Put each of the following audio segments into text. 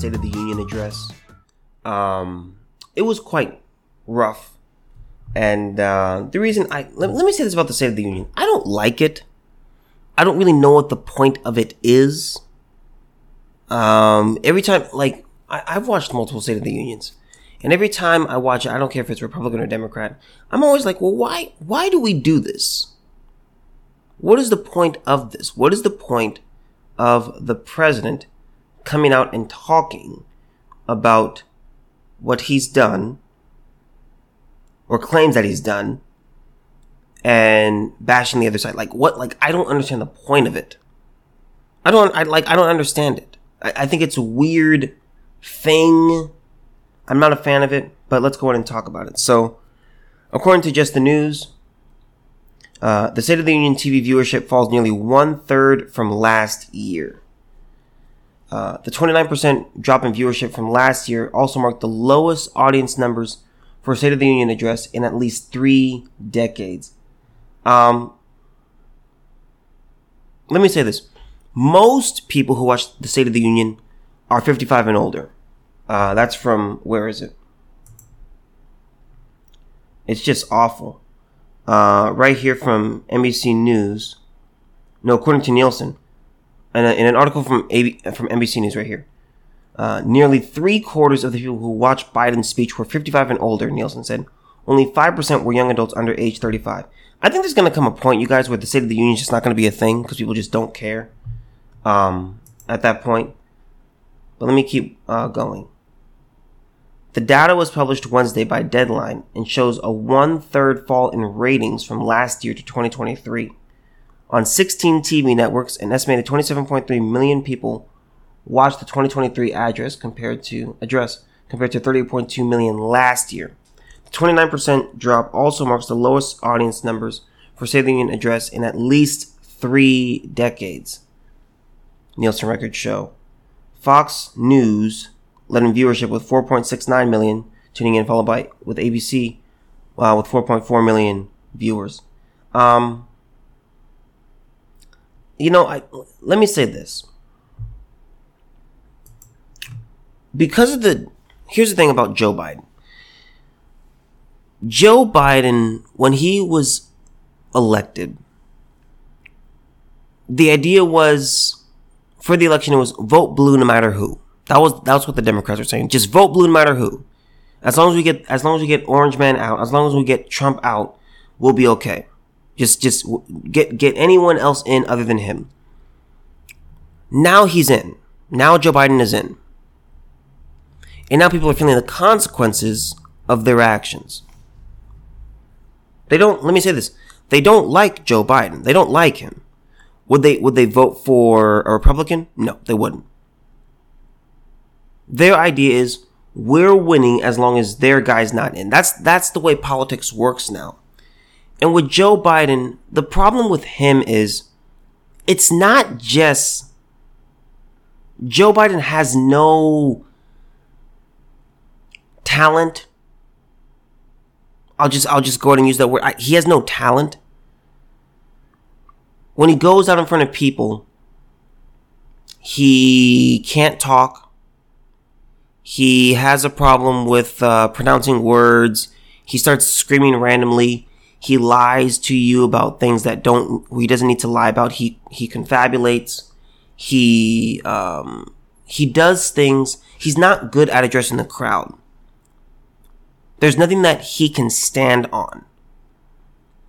State of the Union address. Um, it was quite rough, and uh, the reason I let, let me say this about the State of the Union: I don't like it. I don't really know what the point of it is. Um, every time, like I, I've watched multiple State of the Unions, and every time I watch it, I don't care if it's Republican or Democrat. I'm always like, well, why? Why do we do this? What is the point of this? What is the point of the president coming out and talking about what he's done or claims that he's done and bashing the other side. Like what? Like I don't understand the point of it. I don't. I like. I don't understand it. I, I think it's a weird thing. I'm not a fan of it, but let's go ahead and talk about it. So, according to just the news, uh, the State of the Union TV viewership falls nearly one third from last year. Uh, the 29% drop in viewership from last year also marked the lowest audience numbers for a State of the Union address in at least three decades. Um, let me say this. Most people who watch the State of the Union are 55 and older. Uh, that's from, where is it? It's just awful. Uh, right here from NBC News. No, according to Nielsen, in, a, in an article from AB, from NBC News right here. Uh, nearly three quarters of the people who watched Biden's speech were 55 and older, Nielsen said. Only 5% were young adults under age 35. I think there's going to come a point, you guys, where the State of the Union is just not going to be a thing because people just don't care um, at that point. But let me keep uh, going. The data was published Wednesday by Deadline and shows a one third fall in ratings from last year to 2023. On 16 TV networks, an estimated 27.3 million people watched the 2023 address compared to address compared to 30.2 million last year. The 29% drop also marks the lowest audience numbers for State the Union address in at least three decades. Nielsen records show. Fox News led in viewership with 4.69 million tuning in, followed by with ABC uh, with 4.4 million viewers. Um, you know, I let me say this. Because of the here's the thing about Joe Biden. Joe Biden, when he was elected, the idea was for the election it was vote blue no matter who. That was that's what the Democrats were saying. Just vote blue no matter who. As long as we get as long as we get Orange Man out, as long as we get Trump out, we'll be okay. Just just get get anyone else in other than him. Now he's in. Now Joe Biden is in. And now people are feeling the consequences of their actions. They don't let me say this. They don't like Joe Biden. They don't like him. Would they would they vote for a Republican? No, they wouldn't. Their idea is we're winning as long as their guy's not in. That's that's the way politics works now. And with Joe Biden, the problem with him is it's not just Joe Biden has no talent. I'll just I'll just go ahead and use that word. I, he has no talent. When he goes out in front of people, he can't talk. He has a problem with uh, pronouncing words. He starts screaming randomly. He lies to you about things that don't he doesn't need to lie about. He he confabulates. He um, he does things. He's not good at addressing the crowd. There's nothing that he can stand on.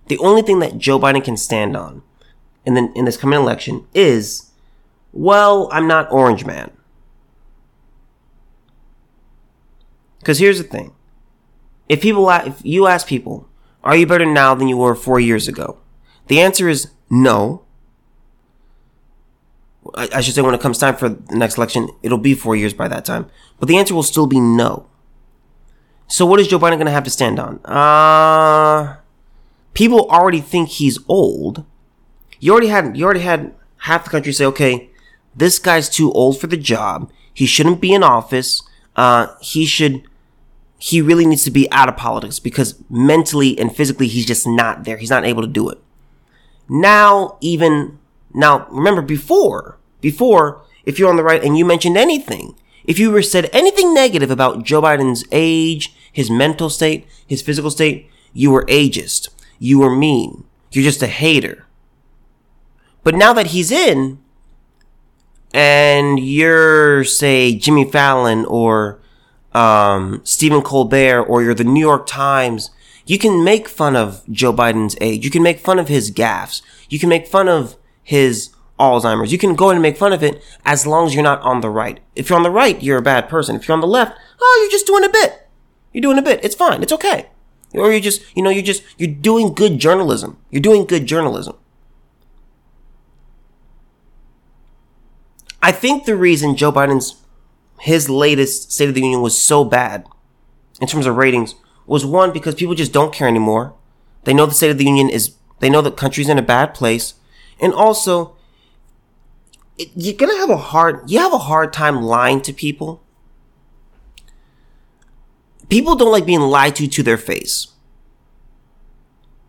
The only thing that Joe Biden can stand on in the, in this coming election is, well, I'm not Orange Man. Because here's the thing: if people, if you ask people, are you better now than you were four years ago? The answer is no. I, I should say when it comes time for the next election, it'll be four years by that time. But the answer will still be no. So what is Joe Biden going to have to stand on? Uh, people already think he's old. You already had you already had half the country say, okay, this guy's too old for the job. He shouldn't be in office. Uh, he should. He really needs to be out of politics because mentally and physically he's just not there. He's not able to do it. Now, even now, remember before, before if you're on the right and you mentioned anything, if you were said anything negative about Joe Biden's age, his mental state, his physical state, you were ageist. You were mean. You're just a hater. But now that he's in, and you're, say, Jimmy Fallon or um, Stephen Colbert or you're the New York Times, you can make fun of Joe Biden's age. You can make fun of his gaffes. You can make fun of his Alzheimer's. You can go and make fun of it as long as you're not on the right. If you're on the right, you're a bad person. If you're on the left, oh, you're just doing a bit. You're doing a bit. It's fine. It's okay. Or you're just, you know, you're just, you're doing good journalism. You're doing good journalism. I think the reason Joe Biden's his latest State of the Union was so bad in terms of ratings was one because people just don't care anymore. They know the State of the Union is they know the country's in a bad place, and also it, you're gonna have a hard you have a hard time lying to people. People don't like being lied to to their face.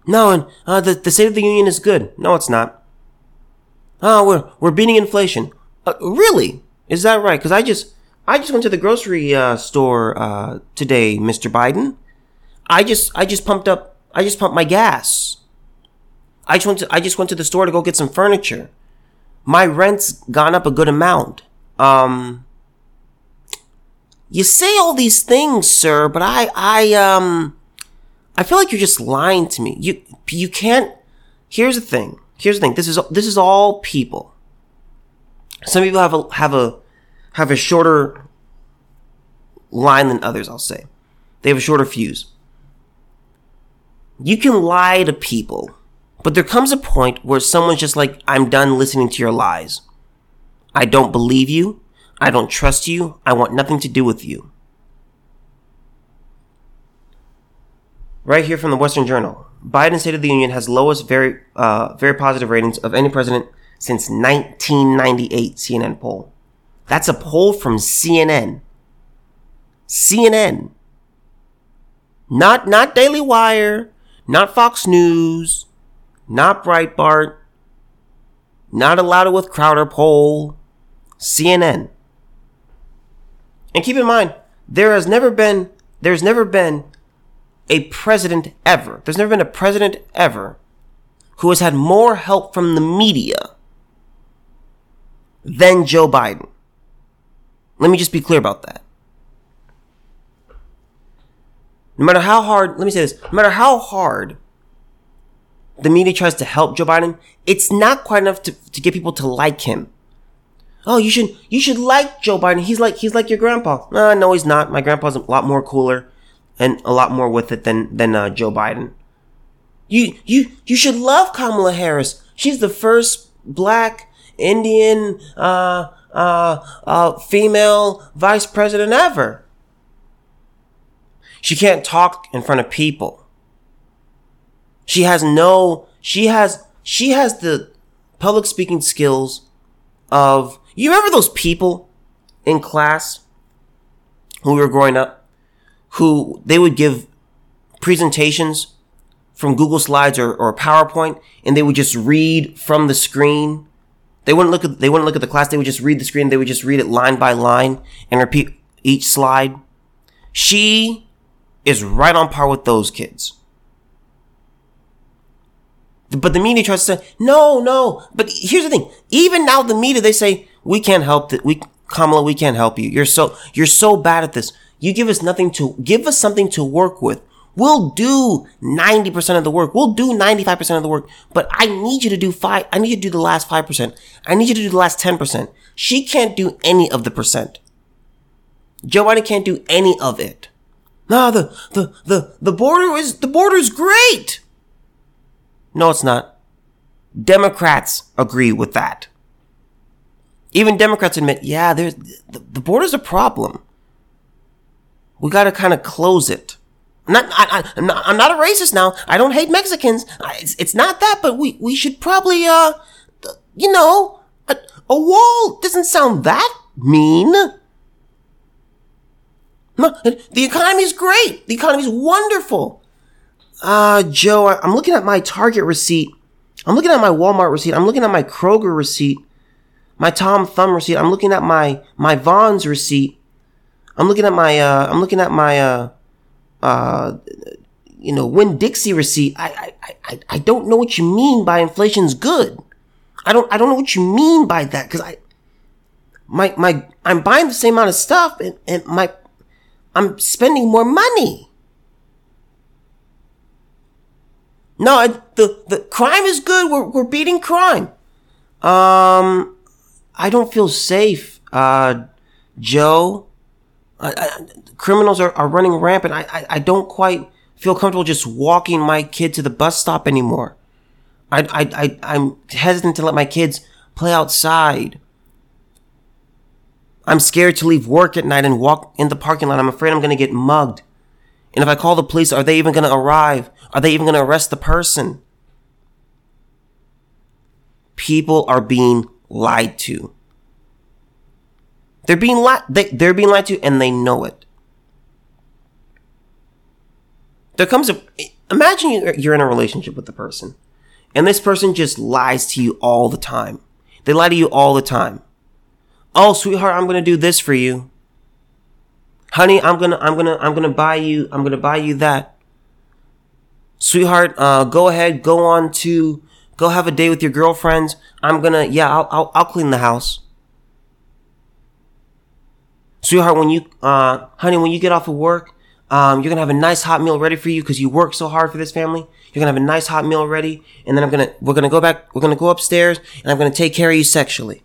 No, and uh, the the State of the Union is good. No, it's not. Oh, we're we're beating inflation. Uh, really? Is that right? Because I just I just went to the grocery uh, store uh, today, Mr. Biden. I just I just pumped up I just pumped my gas. I just went to I just went to the store to go get some furniture. My rent's gone up a good amount. Um You say all these things, sir, but I I um I feel like you're just lying to me. You you can't Here's the thing. Here's the thing. This is this is all people. Some people have a have a have a shorter line than others, I'll say. They have a shorter fuse. You can lie to people, but there comes a point where someone's just like, I'm done listening to your lies. I don't believe you. I don't trust you. I want nothing to do with you. Right here from the Western Journal. Biden State of the Union has lowest very, uh, very positive ratings of any president since 1998 CNN poll. That's a poll from CNN. CNN. Not, not Daily Wire, not Fox News, not Breitbart, not a Louder with Crowder poll, CNN. And keep in mind, there has never been, there's never been a president ever, there's never been a president ever who has had more help from the media than Joe Biden. Let me just be clear about that. No matter how hard, let me say this, no matter how hard the media tries to help Joe Biden, it's not quite enough to, to get people to like him. Oh, you should, you should like Joe Biden. He's like, he's like your grandpa. Uh, no, he's not. My grandpa's a lot more cooler and a lot more with it than, than, uh, Joe Biden. You, you, you should love Kamala Harris. She's the first black Indian, uh, uh, uh, female vice president ever. She can't talk in front of people. She has no, she has, she has the public speaking skills of, you remember those people in class when we were growing up who they would give presentations from Google Slides or, or PowerPoint and they would just read from the screen they wouldn't look at they wouldn't look at the class. They would just read the screen. They would just read it line by line and repeat each slide. She is right on par with those kids. But the media tries to say, no, no. But here's the thing. Even now, the media, they say, we can't help that. We, Kamala, we can't help you. You're so, you're so bad at this. You give us nothing to, give us something to work with. We'll do 90% of the work. We'll do 95% of the work, but I need you to do five. I need you to do the last 5%. I need you to do the last 10%. She can't do any of the percent. Joe Biden can't do any of it. No, the, the, the, the border is, the border is great. No, it's not. Democrats agree with that. Even Democrats admit, yeah, there's, the, the border's a problem. We gotta kind of close it. I'm not, I, am not, I'm not a racist now. I don't hate Mexicans. It's, it's not that, but we, we should probably, uh, you know, a, a wall doesn't sound that mean. The economy's great. The economy's wonderful. Uh, Joe, I'm looking at my Target receipt. I'm looking at my Walmart receipt. I'm looking at my Kroger receipt. my Tom Thumb receipt. I'm looking at my my Vons receipt. I'm looking at my uh, I'm looking at my uh, uh, you know Winn Dixie receipt. I, I I I don't know what you mean by inflation's good. I don't I don't know what you mean by that because I my my I'm buying the same amount of stuff and, and my I'm spending more money. No, the the crime is good. We're we're beating crime. Um, I don't feel safe, uh, Joe. I, criminals are, are running rampant. I, I I don't quite feel comfortable just walking my kid to the bus stop anymore. I I I I'm hesitant to let my kids play outside. I'm scared to leave work at night and walk in the parking lot. I'm afraid I'm going to get mugged. And if I call the police, are they even going to arrive? Are they even going to arrest the person? People are being lied to. They're being lied. They, they're being lied to, and they know it. There comes a. Imagine you're in a relationship with the person, and this person just lies to you all the time. They lie to you all the time. Oh, sweetheart, I'm gonna do this for you. Honey, I'm gonna, I'm gonna, I'm gonna buy you, I'm gonna buy you that. Sweetheart, uh, go ahead, go on to, go have a day with your girlfriends. I'm gonna, yeah, I'll, I'll, I'll clean the house. Sweetheart, when you, uh, honey, when you get off of work, um, you're gonna have a nice hot meal ready for you because you work so hard for this family. You're gonna have a nice hot meal ready, and then I'm gonna, we're gonna go back, we're gonna go upstairs, and I'm gonna take care of you sexually.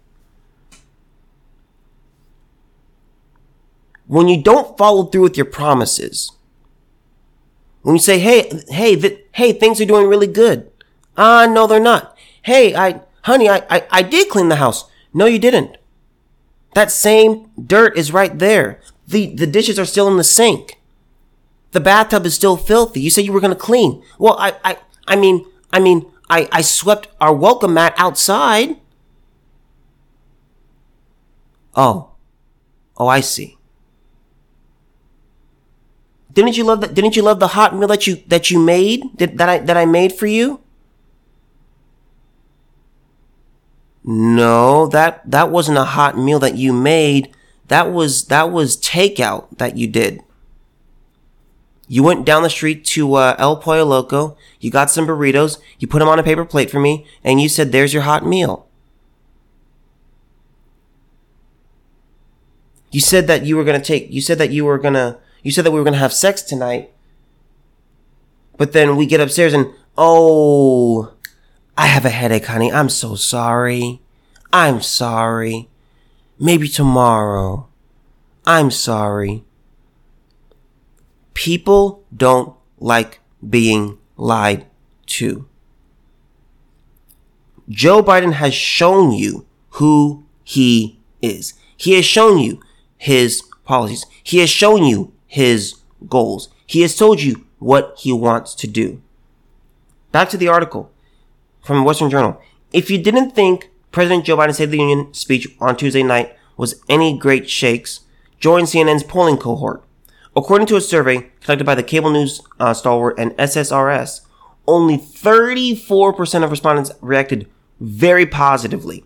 when you don't follow through with your promises, when you say, "Hey, hey, th- hey, things are doing really good," ah, uh, no, they're not. Hey, I, honey, I, I, I did clean the house. No, you didn't. That same dirt is right there. the The dishes are still in the sink. The bathtub is still filthy. You said you were gonna clean. Well, I, I, I mean, I mean, I, I swept our welcome mat outside. Oh, oh, I see. Didn't you love that? Didn't you love the hot meal that you that you made that, that I that I made for you? No, that that wasn't a hot meal that you made. That was that was takeout that you did. You went down the street to uh, El Pollo Loco. You got some burritos. You put them on a paper plate for me, and you said, "There's your hot meal." You said that you were gonna take. You said that you were gonna you said that we were going to have sex tonight. But then we get upstairs and, oh, have a headache, honey. I'm so sorry. I'm sorry. Maybe tomorrow. I'm sorry. People don't like being lied to. Joe Biden has shown you who he is. He has shown you his policies. He has shown you his goals. He has told you what he wants to do. Back to the article from Western Journal. If you didn't think President Joe Biden's State of the Union speech on Tuesday night was any great shakes, join CNN's polling cohort. According to a survey conducted by the cable news uh, stalwart and SSRS, only 34% of respondents reacted very positively,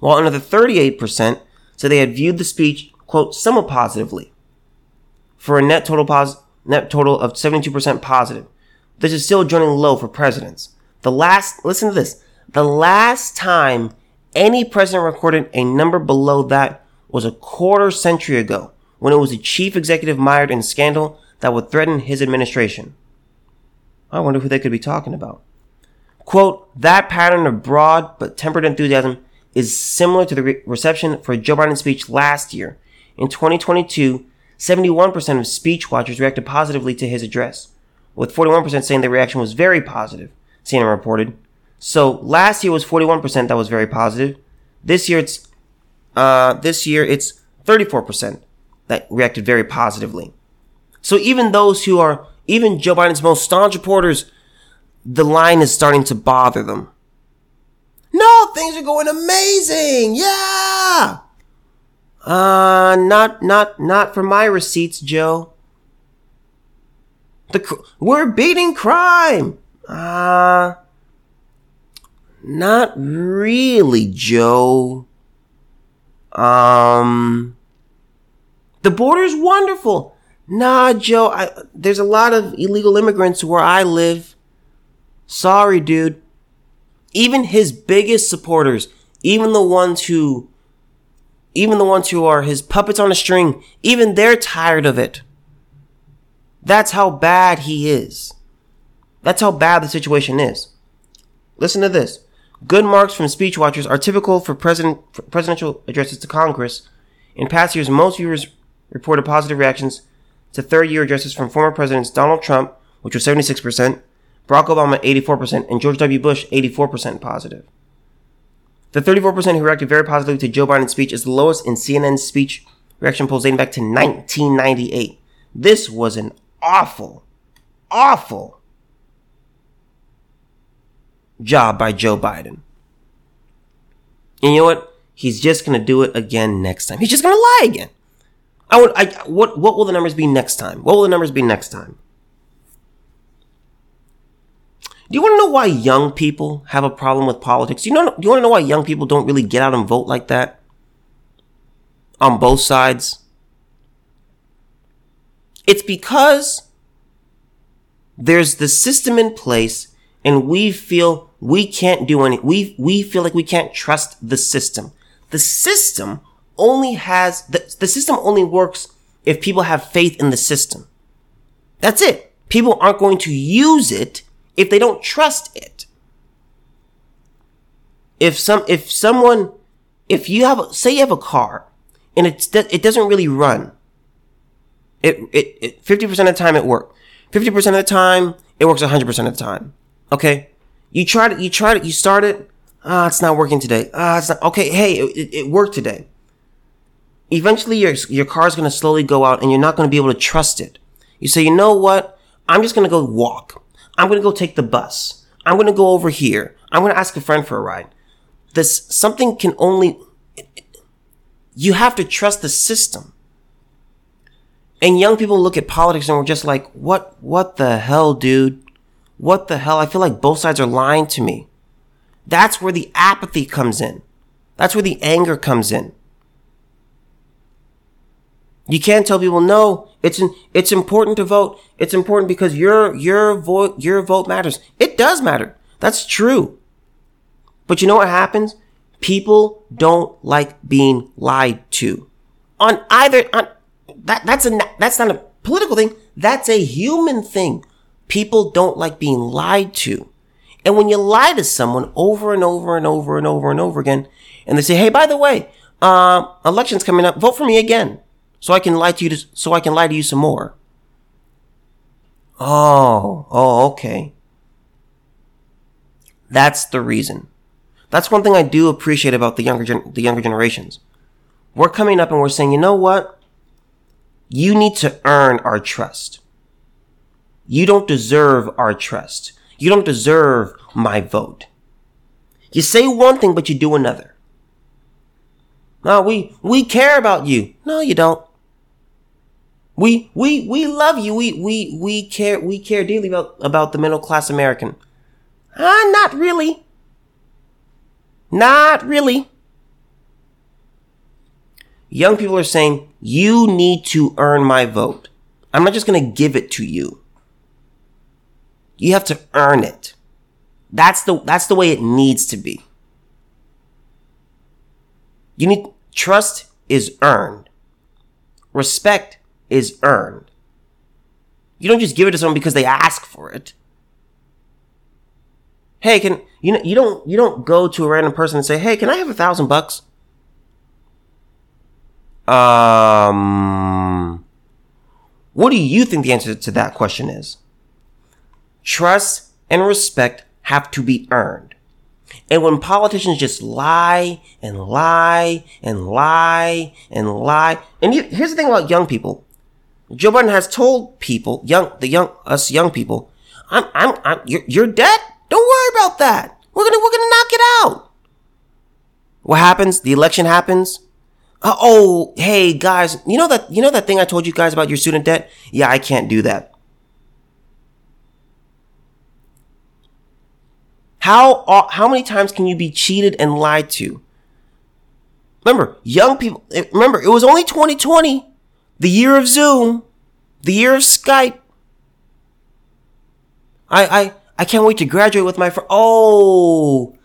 while another 38% said they had viewed the speech, quote, somewhat positively for a net total pos- net total of 72% positive. This is still joining low for presidents. The last, listen to this. The last time any president recorded a number below that was a quarter century ago when it was a chief executive mired in scandal that would threaten his administration. I wonder who they could be talking about. Quote, that pattern of broad but tempered enthusiasm is similar to the re- reception for Joe Biden's speech last year. In 2022, 71% of speech watchers reacted positively to his address, with 41% saying the reaction was very positive, CNN reported. So last year was 41% that was very positive. This year it's uh, this year it's 34% that reacted very positively. So even those who are even Joe Biden's most staunch supporters, the line is starting to bother them. No, things are going amazing. Yeah. Uh, not, not, not for my receipts, Joe. The, we're beating crime. Uh, Not really, Joe. Um, the border's wonderful. Nah, Joe, I, there's a lot of illegal immigrants where I live. Sorry, dude. Even his biggest supporters, even the ones who, even the ones who are his puppets on a string, even they're tired of it. That's how bad he is. That's how bad the situation is. Listen to this. Good marks from speech watchers are typical for president for presidential addresses to Congress. In past years, most viewers reported positive reactions to third year addresses from former presidents Donald Trump, which was 76%, Barack Obama 84%, and George W. Bush 84% positive. The 34% who reacted very positively to Joe Biden's speech is the lowest in CNN's speech reaction polls dating back to 1998. This was an awful, awful job by Joe Biden. And you know what? He's just gonna do it again next time. He's just gonna lie again. I would. I what? What will the numbers be next time? What will the numbers be next time? Do you want to know why young people have a problem with politics? Do you know? Do you want to know why young people don't really get out and vote like that? On both sides. It's because there's the system in place and we feel we can't do any, we, we feel like we can't trust the system. The system only has, the, the system only works if people have faith in the system. That's it. People aren't going to use it if they don't trust it. If some, if someone, if you have, say you have a car and it's, it doesn't really run. It, it, it 50% of the time it works. 50% of the time, it works 100% of the time. Okay. You tried it. You tried it. You started. Ah, it's not working today. Ah, it's not. Okay. Hey, it, it worked today. Eventually, your, your car is going to slowly go out and you're not going to be able to trust it. You say, you know what? I'm just going to go walk. I'm going to go take the bus. I'm going to go over here. I'm going to ask a friend for a ride. This, something can only, you have to trust the system. And young people look at politics and we're just like, what, what the hell, dude? What the hell? I feel like both sides are lying to me. That's where the apathy comes in. That's where the anger comes in. You can't tell people no. It's it's important to vote. It's important because your your vote your vote matters. It does matter. That's true. But you know what happens? People don't like being lied to. On either on that that's a that's not a political thing. That's a human thing. People don't like being lied to. And when you lie to someone over and over and over and over and over again, and they say, "Hey, by the way, uh, election's coming up. Vote for me again, so I can lie to you. To, so I can lie to you some more." Oh, oh, okay. That's the reason. That's one thing I do appreciate about the younger gen- the younger generations. We're coming up and we're saying, you know what? You need to earn our trust. You don't deserve our trust. You don't deserve my vote. You say one thing, but you do another. No, we, we care about you. No, you don't. We, we, we love you. We, we, we care, we care deeply about, about the middle class American. Ah, uh, not really. Not really. Young people are saying, you need to earn my vote. I'm not just going to give it to you. You have to earn it. That's the, that's the way it needs to be. You need, trust is earned. Respect is earned. You don't just give it to someone because they ask for it. Hey, can, you know, you don't, you don't go to a random person and say, hey, can I have a thousand bucks? Um, what do you think the answer to that question is? Trust and respect have to be earned. And when politicians just lie and lie and lie and lie, and here's the thing about young people. Joe Biden has told people, young, the young, us young people, I'm, I'm, I'm you're, you're dead. Don't worry about that. We're gonna, we're gonna knock it out. What happens? The election happens. Uh, oh, hey guys, you know that, you know that thing I told you guys about your student debt? Yeah, I can't do that. How how many times can you be cheated and lied to? Remember, young people. eh, Remember, it was only 2020, the year of Zoom, the year of Skype. I I I can't wait to graduate with my friend. Oh,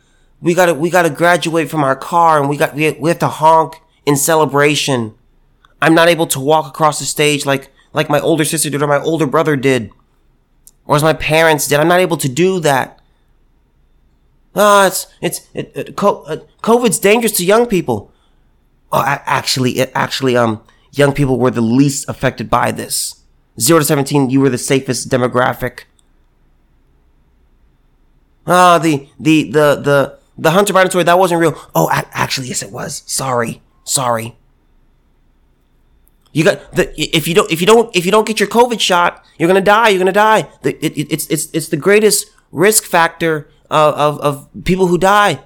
we gotta we gotta graduate from our car, and we got we we have to honk in celebration. I'm not able to walk across the stage like like my older sister did or my older brother did, or as my parents did. I'm not able to do that. Ah, it's it's it, it, uh, COVID's dangerous to young people. Oh, actually, it actually um young people were the least affected by this. Zero to seventeen, you were the safest demographic. Ah, the the the the the Hunter Biden story that wasn't real. Oh, actually, yes, it was. Sorry, sorry. You got the if you don't if you don't if you don't get your COVID shot, you're gonna die. You're gonna die. The, it, it's it's it's the greatest risk factor of, of people who die.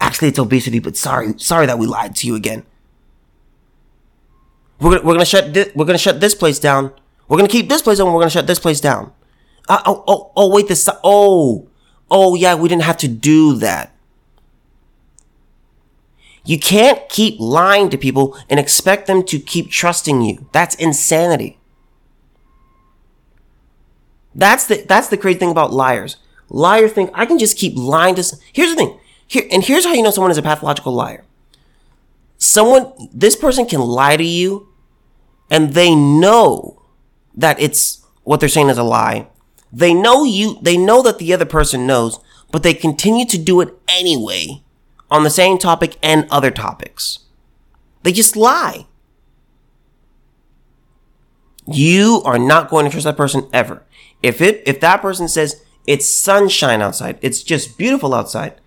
Actually, it's obesity. But sorry, sorry that we lied to you again. We're gonna we're gonna shut thi- we're gonna shut this place down. We're gonna keep this place open. We're gonna shut this place down. Uh, oh oh oh wait this oh oh yeah we didn't have to do that. You can't keep lying to people and expect them to keep trusting you. That's insanity. That's the that's the crazy thing about liars. Liars think I can just keep lying to. Here's the thing. Here and here's how you know someone is a pathological liar. Someone this person can lie to you, and they know that it's what they're saying is a lie. They know you. They know that the other person knows, but they continue to do it anyway on the same topic and other topics. They just lie. You are not going to trust that person ever. If it if that person says it's sunshine outside, it's just beautiful outside,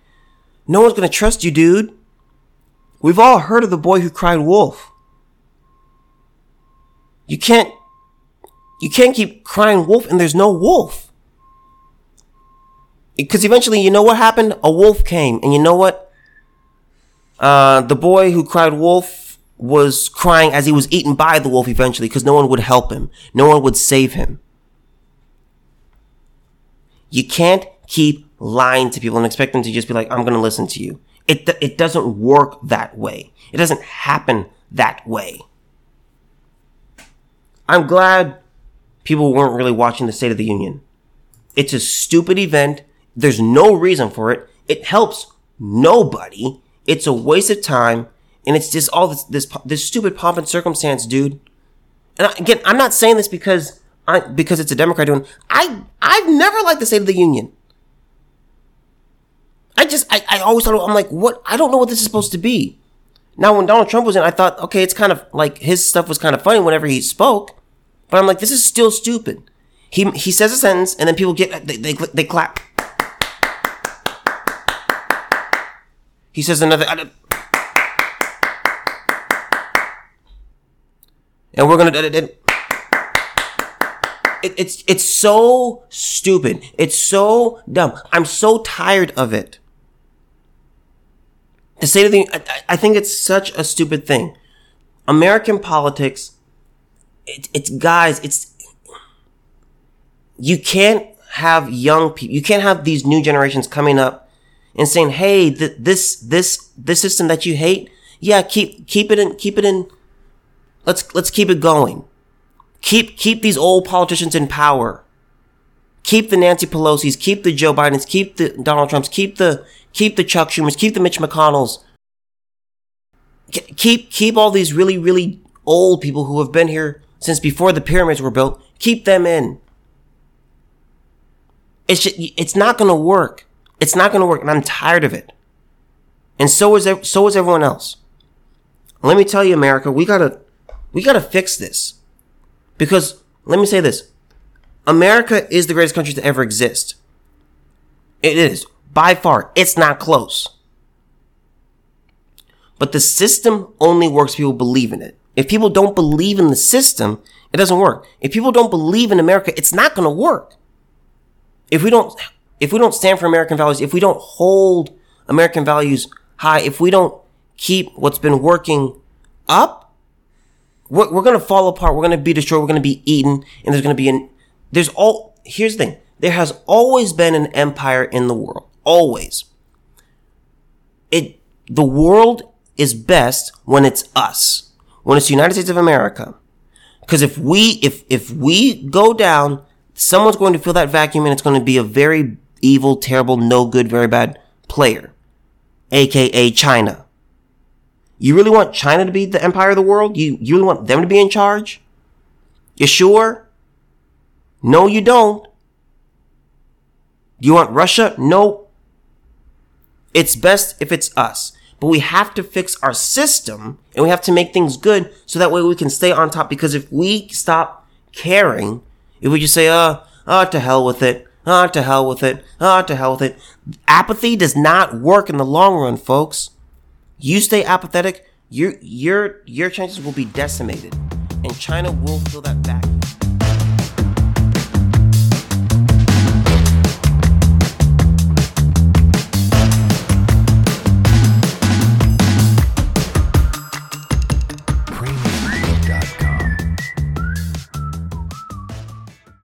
no one's going to trust you, dude. We've all heard of the boy who cried wolf. You can't you can't keep crying wolf and there's no wolf. Because eventually, you know what happened? A wolf came, and you know what? Uh, the boy who cried wolf was crying as he was eaten by the wolf eventually because no one would help him. No one would save him. You can't keep lying to people and expect them to just be like, I'm going to listen to you. It, it doesn't work that way. It doesn't happen that way. I'm glad people weren't really watching the State of the Union. It's a stupid event. There's no reason for it. It helps nobody. It's a waste of time, and it's just all this this this stupid pomp and circumstance, dude. And again, I'm not saying this because I because it's a Democrat doing. I I've never liked the State of the Union. I just I, I always thought I'm like what I don't know what this is supposed to be. Now when Donald Trump was in, I thought okay, it's kind of like his stuff was kind of funny whenever he spoke, but I'm like this is still stupid. He he says a sentence and then people get they they, they clap. He says another. And we're gonna. It, it's it's so stupid. It's so dumb. I'm so tired of it. To say the, I, I think it's such a stupid thing. American politics. It, it's guys. It's you can't have young people. You can't have these new generations coming up and saying, "Hey, th- this this this system that you hate, yeah, keep keep it in keep it in. Let's let's keep it going. Keep keep these old politicians in power. Keep the Nancy Pelosi's, keep the Joe Bidens, keep the Donald Trumps, keep the keep the Chuck Schumers, keep the Mitch McConnells. Keep keep all these really really old people who have been here since before the pyramids were built. Keep them in. It's just, it's not going to work. It's not going to work, and I'm tired of it. And so is so is everyone else. Let me tell you, America, we gotta we gotta fix this because let me say this: America is the greatest country to ever exist. It is by far. It's not close. But the system only works if people believe in it. If people don't believe in the system, it doesn't work. If people don't believe in America, it's not going to work. If we don't, if we don't stand for American values, if we don't hold American values high, if we don't keep what's been working up, we're, we're going to fall apart. We're going to be destroyed. We're going to be eaten. And there's going to be an, there's all, here's the thing. There has always been an empire in the world. always. It the world is best when it's us. When it's the United States of America. Because if we if if we go down, someone's going to fill that vacuum and it's going to be a very evil, terrible, no good, very bad player. AKA China. You really want China to be the empire of the world? You you really want them to be in charge? You sure? No, you don't. Do you want Russia? No. It's best if it's us. But we have to fix our system and we have to make things good so that way we can stay on top. Because if we stop caring, if we just say, uh, ah, oh, to hell with it, ah, oh, to hell with it, ah, oh, to hell with it, apathy does not work in the long run, folks. You stay apathetic, your your your chances will be decimated, and China will fill that vacuum.